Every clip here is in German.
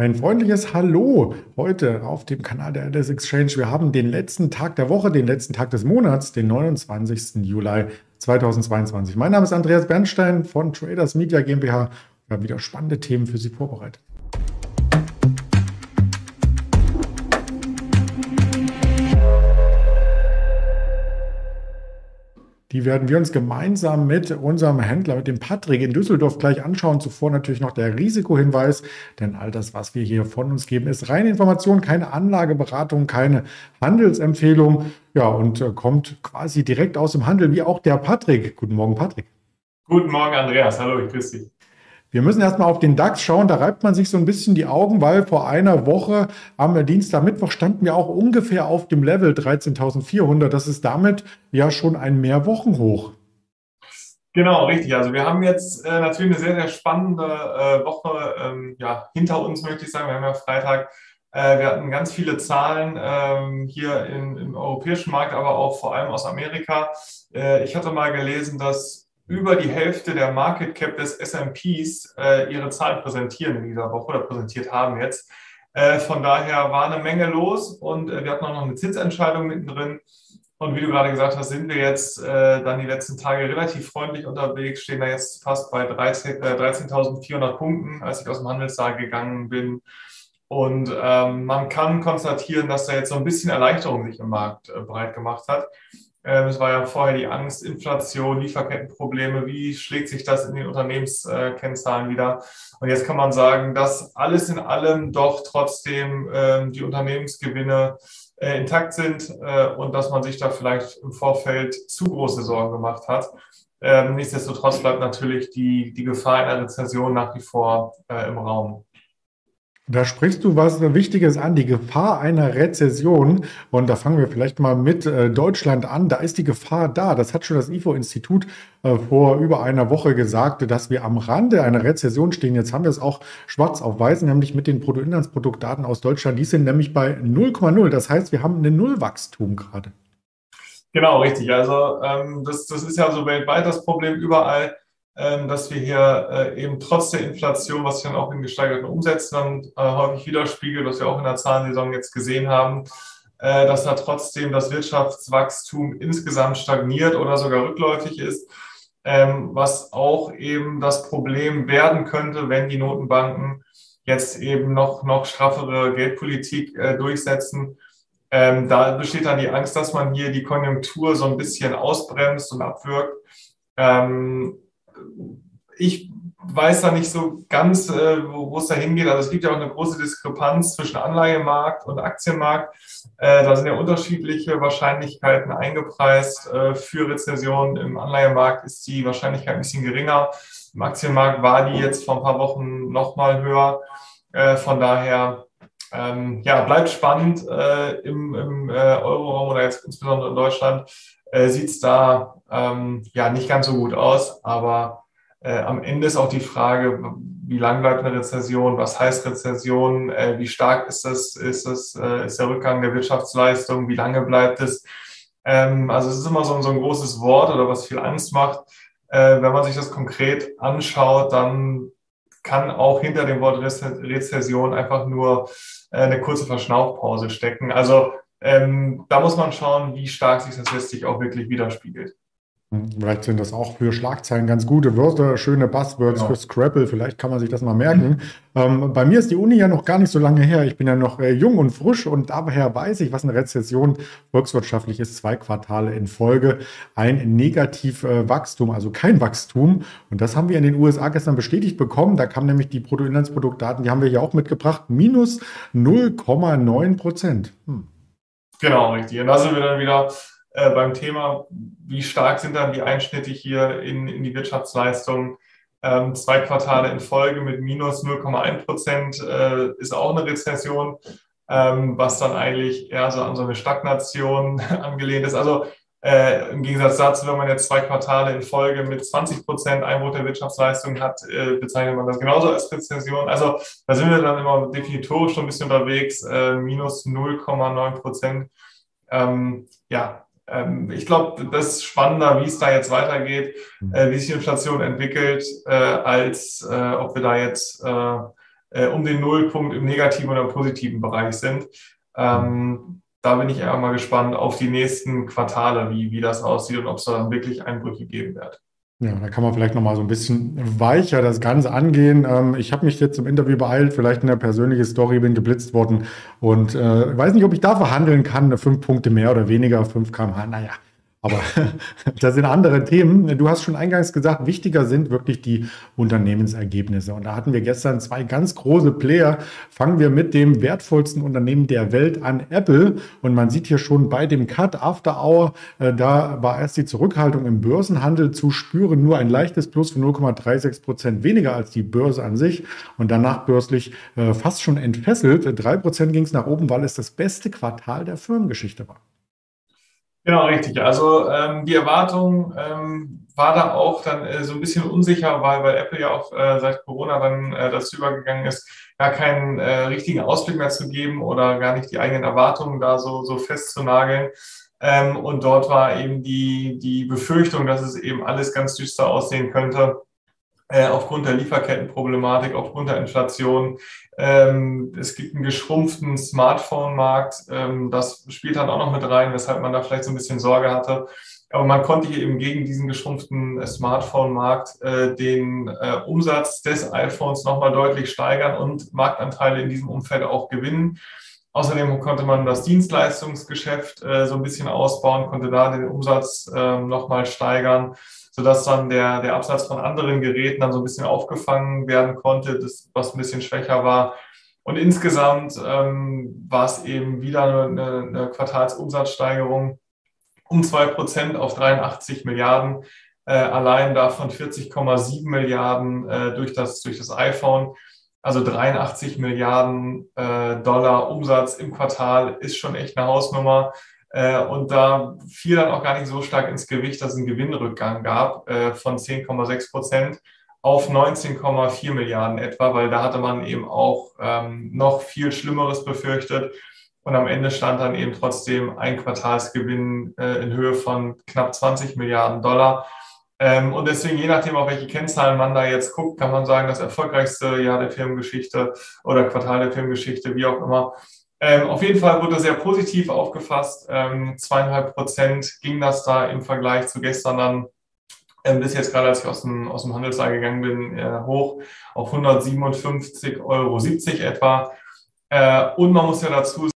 Ein freundliches Hallo heute auf dem Kanal der Alice Exchange. Wir haben den letzten Tag der Woche, den letzten Tag des Monats, den 29. Juli 2022. Mein Name ist Andreas Bernstein von Traders Media GmbH. Wir haben wieder spannende Themen für Sie vorbereitet. Die werden wir uns gemeinsam mit unserem Händler, mit dem Patrick in Düsseldorf gleich anschauen. Zuvor natürlich noch der Risikohinweis, denn all das, was wir hier von uns geben, ist reine Information, keine Anlageberatung, keine Handelsempfehlung. Ja, und äh, kommt quasi direkt aus dem Handel, wie auch der Patrick. Guten Morgen, Patrick. Guten Morgen, Andreas. Hallo, ich grüße dich. Wir müssen erstmal auf den DAX schauen. Da reibt man sich so ein bisschen die Augen, weil vor einer Woche am Dienstag, Mittwoch standen wir auch ungefähr auf dem Level 13.400. Das ist damit ja schon ein Mehrwochenhoch. Genau, richtig. Also wir haben jetzt äh, natürlich eine sehr, sehr spannende äh, Woche ähm, ja, hinter uns, möchte ich sagen. Wir haben ja Freitag. Äh, wir hatten ganz viele Zahlen ähm, hier in, im europäischen Markt, aber auch vor allem aus Amerika. Äh, ich hatte mal gelesen, dass über die Hälfte der Market Cap des S&Ps äh, ihre Zahlen präsentieren in dieser Woche oder präsentiert haben jetzt. Äh, von daher war eine Menge los und äh, wir hatten auch noch eine Zinsentscheidung mittendrin. Und wie du gerade gesagt hast, sind wir jetzt äh, dann die letzten Tage relativ freundlich unterwegs, stehen da jetzt fast bei 13.400 13 Punkten, als ich aus dem Handelssaal gegangen bin. Und ähm, man kann konstatieren, dass da jetzt so ein bisschen Erleichterung sich im Markt äh, breit gemacht hat. Ähm, es war ja vorher die Angst, Inflation, Lieferkettenprobleme. Wie schlägt sich das in den Unternehmenskennzahlen wieder? Und jetzt kann man sagen, dass alles in allem doch trotzdem ähm, die Unternehmensgewinne äh, intakt sind äh, und dass man sich da vielleicht im Vorfeld zu große Sorgen gemacht hat. Ähm, nichtsdestotrotz bleibt natürlich die, die Gefahr einer Rezession nach wie vor äh, im Raum. Da sprichst du was Wichtiges an, die Gefahr einer Rezession. Und da fangen wir vielleicht mal mit äh, Deutschland an. Da ist die Gefahr da. Das hat schon das IFO-Institut äh, vor über einer Woche gesagt, dass wir am Rande einer Rezession stehen. Jetzt haben wir es auch schwarz auf weiß, nämlich mit den Bruttoinlandsproduktdaten aus Deutschland. Die sind nämlich bei 0,0. Das heißt, wir haben ein Nullwachstum gerade. Genau, richtig. Also ähm, das, das ist ja so weltweit das Problem überall dass wir hier äh, eben trotz der Inflation, was sich dann auch in gesteigerten Umsätzen dann äh, häufig widerspiegelt, was wir auch in der Zahlensaison jetzt gesehen haben, äh, dass da trotzdem das Wirtschaftswachstum insgesamt stagniert oder sogar rückläufig ist, ähm, was auch eben das Problem werden könnte, wenn die Notenbanken jetzt eben noch, noch straffere Geldpolitik durchsetzen. Ähm, da besteht dann die Angst, dass man hier die Konjunktur so ein bisschen ausbremst und abwirkt ich weiß da nicht so ganz, äh, wo, es da hingeht. Also es gibt ja auch eine große Diskrepanz zwischen Anleihemarkt und Aktienmarkt. Äh, da sind ja unterschiedliche Wahrscheinlichkeiten eingepreist. Äh, für Rezession im Anleihemarkt ist die Wahrscheinlichkeit ein bisschen geringer. Im Aktienmarkt war die jetzt vor ein paar Wochen nochmal höher. Äh, von daher ähm, ja, bleibt spannend äh, im, im äh, Euroraum oder jetzt insbesondere in Deutschland. Äh, Sieht es da ähm, ja nicht ganz so gut aus, aber äh, am Ende ist auch die Frage, wie lang bleibt eine Rezession, was heißt Rezession, äh, wie stark ist das, ist das, äh, ist der Rückgang der Wirtschaftsleistung, wie lange bleibt es? Ähm, also es ist immer so, so, ein großes Wort oder was viel Angst macht. Äh, wenn man sich das konkret anschaut, dann kann auch hinter dem Wort Rezession einfach nur äh, eine kurze Verschnaufpause stecken. Also ähm, da muss man schauen, wie stark sich das letztlich auch wirklich widerspiegelt. Vielleicht sind das auch für Schlagzeilen ganz gute Wörter, schöne Buzzwords genau. für Scrabble. Vielleicht kann man sich das mal merken. ähm, bei mir ist die Uni ja noch gar nicht so lange her. Ich bin ja noch äh, jung und frisch und daher weiß ich, was eine Rezession volkswirtschaftlich ist. Zwei Quartale in Folge ein Negativwachstum, äh, also kein Wachstum. Und das haben wir in den USA gestern bestätigt bekommen. Da kamen nämlich die Bruttoinlandsproduktdaten, die haben wir ja auch mitgebracht, minus 0,9 Prozent. Hm. Genau, richtig. Und da sind wir dann wieder äh, beim Thema, wie stark sind dann die Einschnitte hier in, in die Wirtschaftsleistung. Ähm, zwei Quartale in Folge mit minus 0,1 Prozent äh, ist auch eine Rezession, ähm, was dann eigentlich eher so an so eine Stagnation angelehnt ist. Also äh, im Gegensatz dazu, wenn man jetzt zwei Quartale in Folge mit 20 Prozent Einbruch der Wirtschaftsleistung hat, äh, bezeichnet man das genauso als Rezession. Also da sind wir dann immer definitorisch schon ein bisschen unterwegs, äh, minus 0,9 Prozent. Ähm, ja, ich glaube, das ist spannender, wie es da jetzt weitergeht, mhm. äh, wie sich die Inflation entwickelt, äh, als äh, ob wir da jetzt um den Nullpunkt im negativen oder positiven Bereich sind. Ähm, da bin ich eher mal gespannt auf die nächsten Quartale, wie, wie das aussieht und ob es da dann wirklich Einbrüche geben wird. Ja, da kann man vielleicht noch mal so ein bisschen weicher das Ganze angehen. Ähm, ich habe mich jetzt im Interview beeilt, vielleicht eine persönliche Story, bin geblitzt worden und äh, weiß nicht, ob ich da verhandeln kann. Fünf Punkte mehr oder weniger, fünf km/h. Naja, aber das sind andere Themen. Du hast schon eingangs gesagt, wichtiger sind wirklich die Unternehmensergebnisse. Und da hatten wir gestern zwei ganz große Player. Fangen wir mit dem wertvollsten Unternehmen der Welt an, Apple. Und man sieht hier schon bei dem Cut After Hour, äh, da war erst die Zurückhaltung im Börsenhandel zu spüren, nur ein leichtes Plus von 0,36 Prozent weniger als die Börse an sich. Und danach börslich äh, fast schon entfesselt. Drei Prozent ging es nach oben, weil es das beste Quartal der Firmengeschichte war. Genau, richtig. Also ähm, die Erwartung ähm, war da auch dann äh, so ein bisschen unsicher, weil, weil Apple ja auch äh, seit Corona dann äh, dazu übergegangen ist, gar keinen äh, richtigen Ausblick mehr zu geben oder gar nicht die eigenen Erwartungen da so, so festzunageln. Ähm, und dort war eben die, die Befürchtung, dass es eben alles ganz düster aussehen könnte äh, aufgrund der Lieferkettenproblematik, aufgrund der Inflation. Ähm, es gibt einen geschrumpften Smartphone-Markt. Ähm, das spielt dann auch noch mit rein, weshalb man da vielleicht so ein bisschen Sorge hatte. Aber man konnte hier eben gegen diesen geschrumpften Smartphone-Markt äh, den äh, Umsatz des iPhones nochmal deutlich steigern und Marktanteile in diesem Umfeld auch gewinnen. Außerdem konnte man das Dienstleistungsgeschäft äh, so ein bisschen ausbauen, konnte da den Umsatz äh, nochmal steigern sodass dann der, der Absatz von anderen Geräten dann so ein bisschen aufgefangen werden konnte, das, was ein bisschen schwächer war. Und insgesamt ähm, war es eben wieder eine, eine Quartalsumsatzsteigerung um zwei Prozent auf 83 Milliarden, äh, allein davon 40,7 Milliarden äh, durch, das, durch das iPhone. Also 83 Milliarden äh, Dollar Umsatz im Quartal ist schon echt eine Hausnummer. Äh, und da fiel dann auch gar nicht so stark ins Gewicht, dass es einen Gewinnrückgang gab äh, von 10,6 Prozent auf 19,4 Milliarden etwa, weil da hatte man eben auch ähm, noch viel Schlimmeres befürchtet. Und am Ende stand dann eben trotzdem ein Quartalsgewinn äh, in Höhe von knapp 20 Milliarden Dollar. Ähm, und deswegen, je nachdem, auf welche Kennzahlen man da jetzt guckt, kann man sagen, das erfolgreichste Jahr der Firmengeschichte oder Quartal der Firmengeschichte, wie auch immer, ähm, auf jeden Fall wurde sehr positiv aufgefasst. Ähm, zweieinhalb Prozent ging das da im Vergleich zu gestern dann bis jetzt gerade, als ich aus dem, aus dem Handelssaal gegangen bin, äh, hoch auf 157,70 Euro etwa. Äh, und man muss ja dazu sagen,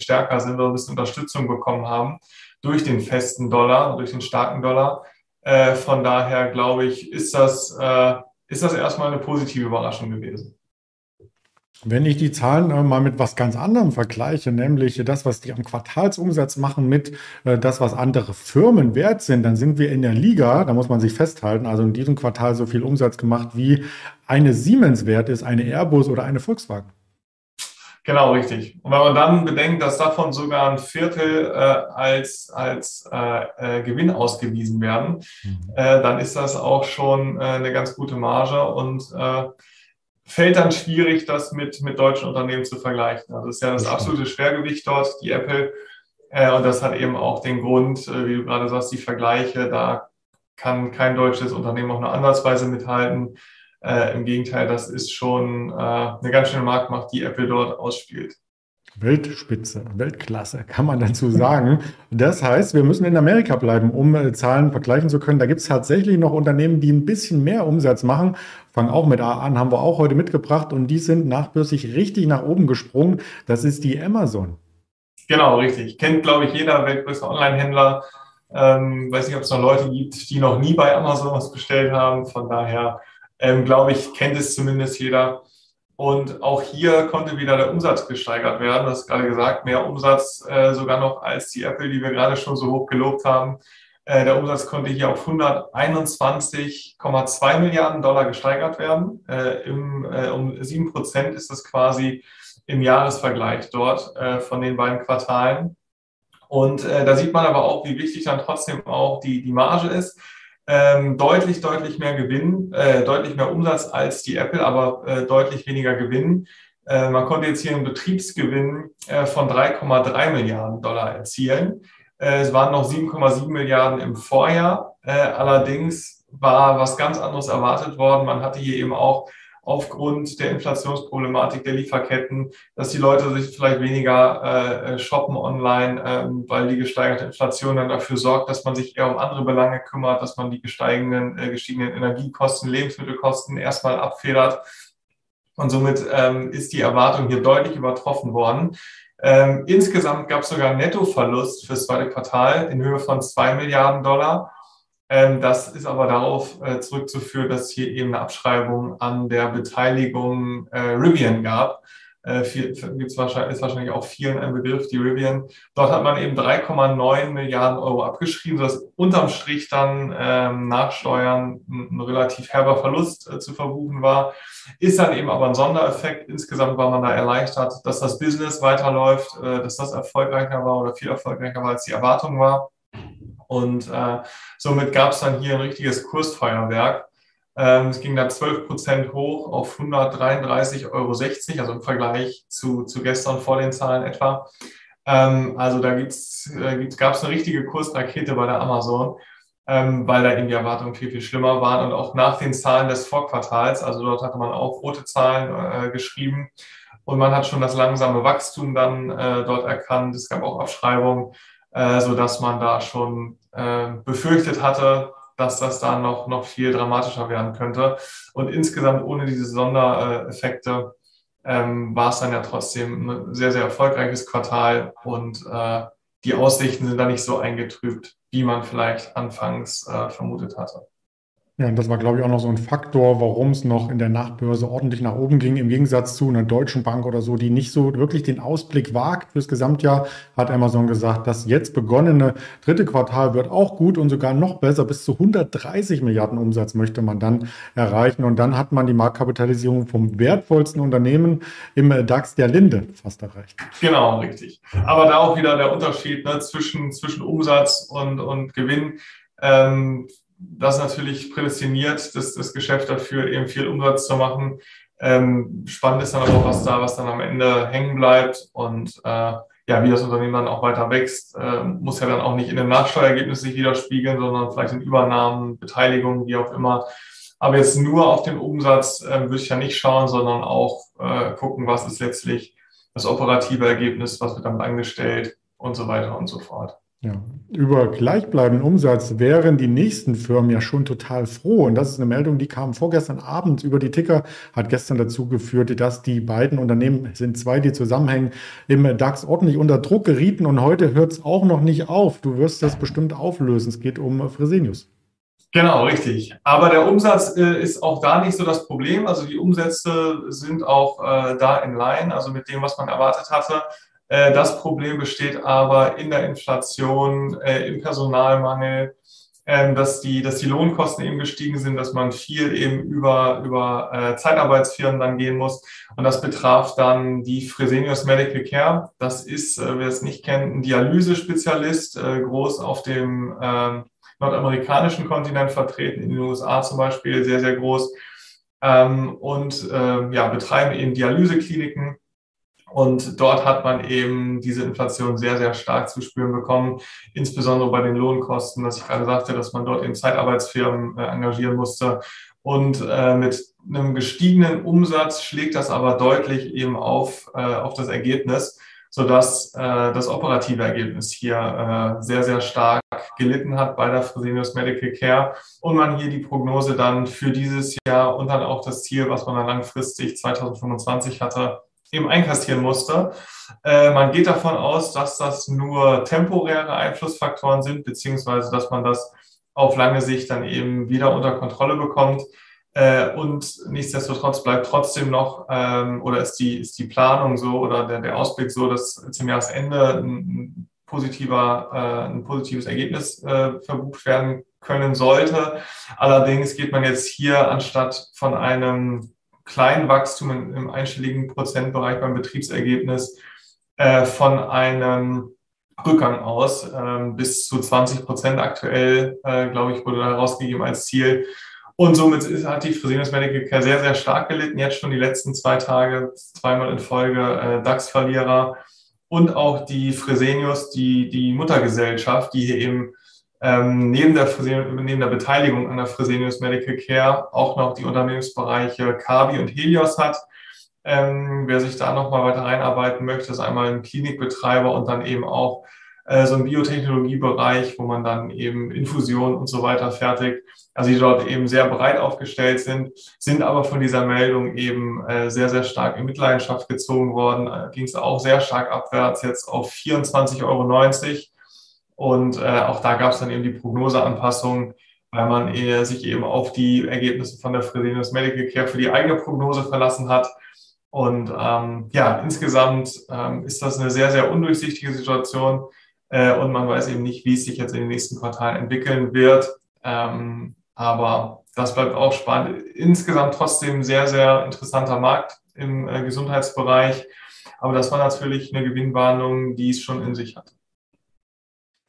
stärker sind wir ein bisschen Unterstützung bekommen haben durch den festen Dollar, durch den starken Dollar. Äh, von daher glaube ich, ist das, äh, ist das erstmal eine positive Überraschung gewesen. Wenn ich die Zahlen äh, mal mit was ganz anderem vergleiche, nämlich das, was die am Quartalsumsatz machen, mit äh, das, was andere Firmen wert sind, dann sind wir in der Liga, da muss man sich festhalten, also in diesem Quartal so viel Umsatz gemacht, wie eine Siemens wert ist, eine Airbus oder eine Volkswagen. Genau, richtig. Und wenn man dann bedenkt, dass davon sogar ein Viertel äh, als, als äh, äh, Gewinn ausgewiesen werden, mhm. Äh, dann ist das auch schon äh, eine ganz gute Marge und äh, fällt dann schwierig, das mit, mit deutschen Unternehmen zu vergleichen. Also das ist ja das absolute Schwergewicht dort, die Apple. Äh, und das hat eben auch den Grund, äh, wie du gerade sagst, die Vergleiche, da kann kein deutsches Unternehmen auch nur ansatzweise mithalten. Äh, Im Gegenteil, das ist schon äh, eine ganz schöne Marktmacht, die Apple dort ausspielt. Weltspitze, Weltklasse, kann man dazu sagen. Das heißt, wir müssen in Amerika bleiben, um äh, Zahlen vergleichen zu können. Da gibt es tatsächlich noch Unternehmen, die ein bisschen mehr Umsatz machen. Fangen auch mit A an, haben wir auch heute mitgebracht und die sind nachbörslich richtig nach oben gesprungen. Das ist die Amazon. Genau, richtig. Kennt, glaube ich, jeder weltgrößte Online-Händler. Ähm, weiß nicht, ob es noch Leute gibt, die noch nie bei Amazon was bestellt haben. Von daher, ähm, glaube ich, kennt es zumindest jeder. Und auch hier konnte wieder der Umsatz gesteigert werden. Das ist gerade gesagt, mehr Umsatz äh, sogar noch als die Apple, die wir gerade schon so hoch gelobt haben. Äh, der Umsatz konnte hier auf 121,2 Milliarden Dollar gesteigert werden. Äh, im, äh, um sieben Prozent ist das quasi im Jahresvergleich dort äh, von den beiden Quartalen. Und äh, da sieht man aber auch, wie wichtig dann trotzdem auch die, die Marge ist ähm, deutlich, deutlich mehr Gewinn, äh, deutlich mehr Umsatz als die Apple, aber äh, deutlich weniger Gewinn. Äh, man konnte jetzt hier einen Betriebsgewinn äh, von 3,3 Milliarden Dollar erzielen. Äh, es waren noch 7,7 Milliarden im Vorjahr. Äh, allerdings war was ganz anderes erwartet worden. Man hatte hier eben auch aufgrund der Inflationsproblematik der Lieferketten, dass die Leute sich vielleicht weniger äh, shoppen online, ähm, weil die gesteigerte Inflation dann dafür sorgt, dass man sich eher um andere Belange kümmert, dass man die gesteigenden, äh, gestiegenen Energiekosten, Lebensmittelkosten erstmal abfedert. Und somit ähm, ist die Erwartung hier deutlich übertroffen worden. Ähm, insgesamt gab es sogar einen Nettoverlust fürs zweite Quartal in Höhe von zwei Milliarden Dollar. Ähm, das ist aber darauf äh, zurückzuführen, dass hier eben eine Abschreibung an der Beteiligung äh, Rivian gab. Äh, gibt's wahrscheinlich, ist wahrscheinlich auch vielen ein Begriff, die Rivian. Dort hat man eben 3,9 Milliarden Euro abgeschrieben, sodass unterm Strich dann ähm, nach Steuern ein, ein relativ herber Verlust äh, zu verbuchen war. Ist dann eben aber ein Sondereffekt. Insgesamt war man da erleichtert, dass das Business weiterläuft, äh, dass das erfolgreicher war oder viel erfolgreicher war, als die Erwartung war. Und äh, somit gab es dann hier ein richtiges Kursfeuerwerk. Ähm, es ging da 12 Prozent hoch auf 133,60 Euro, also im Vergleich zu, zu gestern vor den Zahlen etwa. Ähm, also da äh, gab es eine richtige Kursrakete bei der Amazon, ähm, weil da eben die Erwartungen viel, viel schlimmer waren. Und auch nach den Zahlen des Vorquartals, also dort hatte man auch rote Zahlen äh, geschrieben. Und man hat schon das langsame Wachstum dann äh, dort erkannt. Es gab auch Abschreibungen äh, so dass man da schon äh, befürchtet hatte, dass das da noch, noch viel dramatischer werden könnte. Und insgesamt ohne diese Sondereffekte ähm, war es dann ja trotzdem ein sehr, sehr erfolgreiches Quartal und äh, die Aussichten sind da nicht so eingetrübt, wie man vielleicht anfangs äh, vermutet hatte. Ja, und das war, glaube ich, auch noch so ein Faktor, warum es noch in der Nachtbörse ordentlich nach oben ging. Im Gegensatz zu einer deutschen Bank oder so, die nicht so wirklich den Ausblick wagt fürs Gesamtjahr, hat Amazon gesagt, das jetzt begonnene dritte Quartal wird auch gut und sogar noch besser. Bis zu 130 Milliarden Umsatz möchte man dann erreichen. Und dann hat man die Marktkapitalisierung vom wertvollsten Unternehmen im DAX der Linde fast erreicht. Genau, richtig. Aber da auch wieder der Unterschied ne, zwischen, zwischen Umsatz und, und Gewinn. Ähm, das natürlich prädestiniert, das, das Geschäft dafür eben viel Umsatz zu machen. Ähm, spannend ist dann aber auch, was da, was dann am Ende hängen bleibt und äh, ja, wie das Unternehmen dann auch weiter wächst, äh, muss ja dann auch nicht in dem Nachsteuerergebnis sich widerspiegeln, sondern vielleicht in Übernahmen, Beteiligungen, wie auch immer. Aber jetzt nur auf den Umsatz äh, würde ich ja nicht schauen, sondern auch äh, gucken, was ist letztlich das operative Ergebnis, was wird damit angestellt und so weiter und so fort. Ja, über gleichbleibenden Umsatz wären die nächsten Firmen ja schon total froh. Und das ist eine Meldung, die kam vorgestern Abend über die Ticker, hat gestern dazu geführt, dass die beiden Unternehmen, sind zwei, die zusammenhängen, im DAX ordentlich unter Druck gerieten. Und heute hört es auch noch nicht auf. Du wirst das bestimmt auflösen. Es geht um Fresenius. Genau, richtig. Aber der Umsatz äh, ist auch da nicht so das Problem. Also die Umsätze sind auch äh, da in Line, also mit dem, was man erwartet hatte. Äh, das Problem besteht aber in der Inflation, äh, im Personalmangel, ähm, dass die, dass die Lohnkosten eben gestiegen sind, dass man viel eben über, über äh, Zeitarbeitsfirmen dann gehen muss. Und das betraf dann die Fresenius Medical Care. Das ist, wer es nicht kennt, ein Dialysespezialist, groß auf dem ähm, nordamerikanischen Kontinent vertreten, in den USA zum Beispiel, sehr, sehr groß. Ähm, und ja, betreiben eben Dialysekliniken und dort hat man eben diese Inflation sehr, sehr stark zu spüren bekommen, insbesondere bei den Lohnkosten, dass ich gerade sagte, dass man dort eben Zeitarbeitsfirmen äh, engagieren musste. Und äh, mit einem gestiegenen Umsatz schlägt das aber deutlich eben auf, äh, auf das Ergebnis, sodass äh, das operative Ergebnis hier äh, sehr, sehr stark gelitten hat bei der Fresenius Medical Care und man hier die Prognose dann für dieses Jahr und dann auch das Ziel, was man dann langfristig 2025 hatte, eben einkassieren musste. Äh, man geht davon aus, dass das nur temporäre Einflussfaktoren sind, beziehungsweise dass man das auf lange Sicht dann eben wieder unter Kontrolle bekommt. Äh, und nichtsdestotrotz bleibt trotzdem noch, ähm, oder ist die, ist die Planung so oder der, der Ausblick so, dass zum Jahresende ein, positiver, äh, ein positives Ergebnis verbucht werden können sollte. Allerdings geht man jetzt hier anstatt von einem kleinen Wachstum im einstelligen Prozentbereich beim Betriebsergebnis äh, von einem Rückgang aus. Ähm, bis zu 20 Prozent aktuell, äh, glaube ich, wurde herausgegeben als Ziel. Und somit ist, hat die Fresenius Medical Care sehr, sehr stark gelitten. Jetzt schon die letzten zwei Tage, zweimal in Folge äh, DAX-Verlierer. Und auch die Fresenius, die, die Muttergesellschaft, die hier eben ähm, neben, der neben der Beteiligung an der Fresenius Medical Care auch noch die Unternehmensbereiche Kabi und Helios hat. Ähm, wer sich da nochmal weiter reinarbeiten möchte, ist einmal ein Klinikbetreiber und dann eben auch äh, so ein Biotechnologiebereich, wo man dann eben Infusionen und so weiter fertigt. Also die dort eben sehr breit aufgestellt sind, sind aber von dieser Meldung eben äh, sehr, sehr stark in Mitleidenschaft gezogen worden. Äh, Ging es auch sehr stark abwärts, jetzt auf 24,90 Euro. Und äh, auch da gab es dann eben die Prognoseanpassung, weil man eher sich eben auf die Ergebnisse von der Fresenius Medical Care für die eigene Prognose verlassen hat. Und ähm, ja, insgesamt ähm, ist das eine sehr, sehr undurchsichtige Situation äh, und man weiß eben nicht, wie es sich jetzt in den nächsten Quartalen entwickeln wird. Ähm, aber das bleibt auch spannend. Insgesamt trotzdem sehr, sehr interessanter Markt im äh, Gesundheitsbereich. Aber das war natürlich eine Gewinnwarnung, die es schon in sich hatte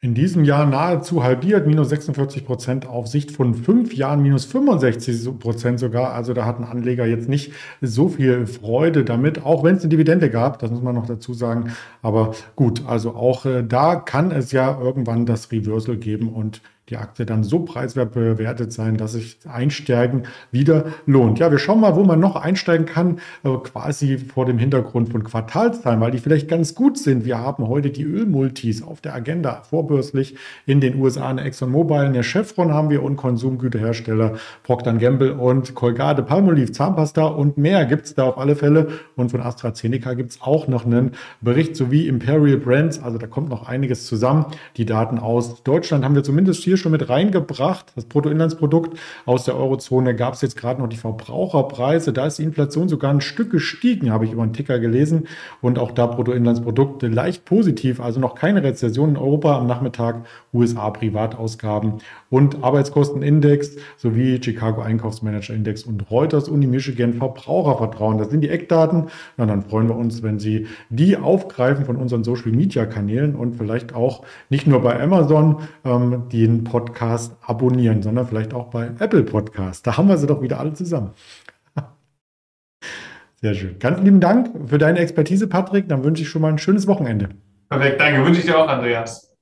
in diesem Jahr nahezu halbiert, minus 46 Prozent auf Sicht von fünf Jahren, minus 65 Prozent sogar. Also da hatten Anleger jetzt nicht so viel Freude damit, auch wenn es eine Dividende gab, das muss man noch dazu sagen. Aber gut, also auch äh, da kann es ja irgendwann das Reversal geben und die Aktie dann so preiswert bewertet sein, dass sich Einsteigen wieder lohnt. Ja, wir schauen mal, wo man noch einsteigen kann, äh, quasi vor dem Hintergrund von Quartalszahlen, weil die vielleicht ganz gut sind. Wir haben heute die Ölmultis auf der Agenda, vorbörslich in den USA, eine ExxonMobil, eine Chevron haben wir und Konsumgüterhersteller Procter Gamble und Colgate, Palmolive, Zahnpasta und mehr gibt es da auf alle Fälle. Und von AstraZeneca gibt es auch noch einen Bericht sowie Imperial Brands, also da kommt noch einiges zusammen. Die Daten aus Deutschland haben wir zumindest hier schon mit reingebracht. Das Bruttoinlandsprodukt aus der Eurozone gab es jetzt gerade noch die Verbraucherpreise. Da ist die Inflation sogar ein Stück gestiegen, habe ich über einen Ticker gelesen. Und auch da Bruttoinlandsprodukte leicht positiv, also noch keine Rezession in Europa am Nachmittag, USA Privatausgaben und Arbeitskostenindex sowie Chicago Einkaufsmanager Index und Reuters Uni Michigan Verbrauchervertrauen. Das sind die Eckdaten. Na, dann freuen wir uns, wenn Sie die aufgreifen von unseren Social Media Kanälen und vielleicht auch nicht nur bei Amazon ähm, den Podcast abonnieren, sondern vielleicht auch bei Apple Podcast. Da haben wir sie doch wieder alle zusammen. Sehr schön. Ganz lieben Dank für deine Expertise, Patrick. Dann wünsche ich schon mal ein schönes Wochenende. Perfekt, danke. Wünsche ich dir auch, Andreas.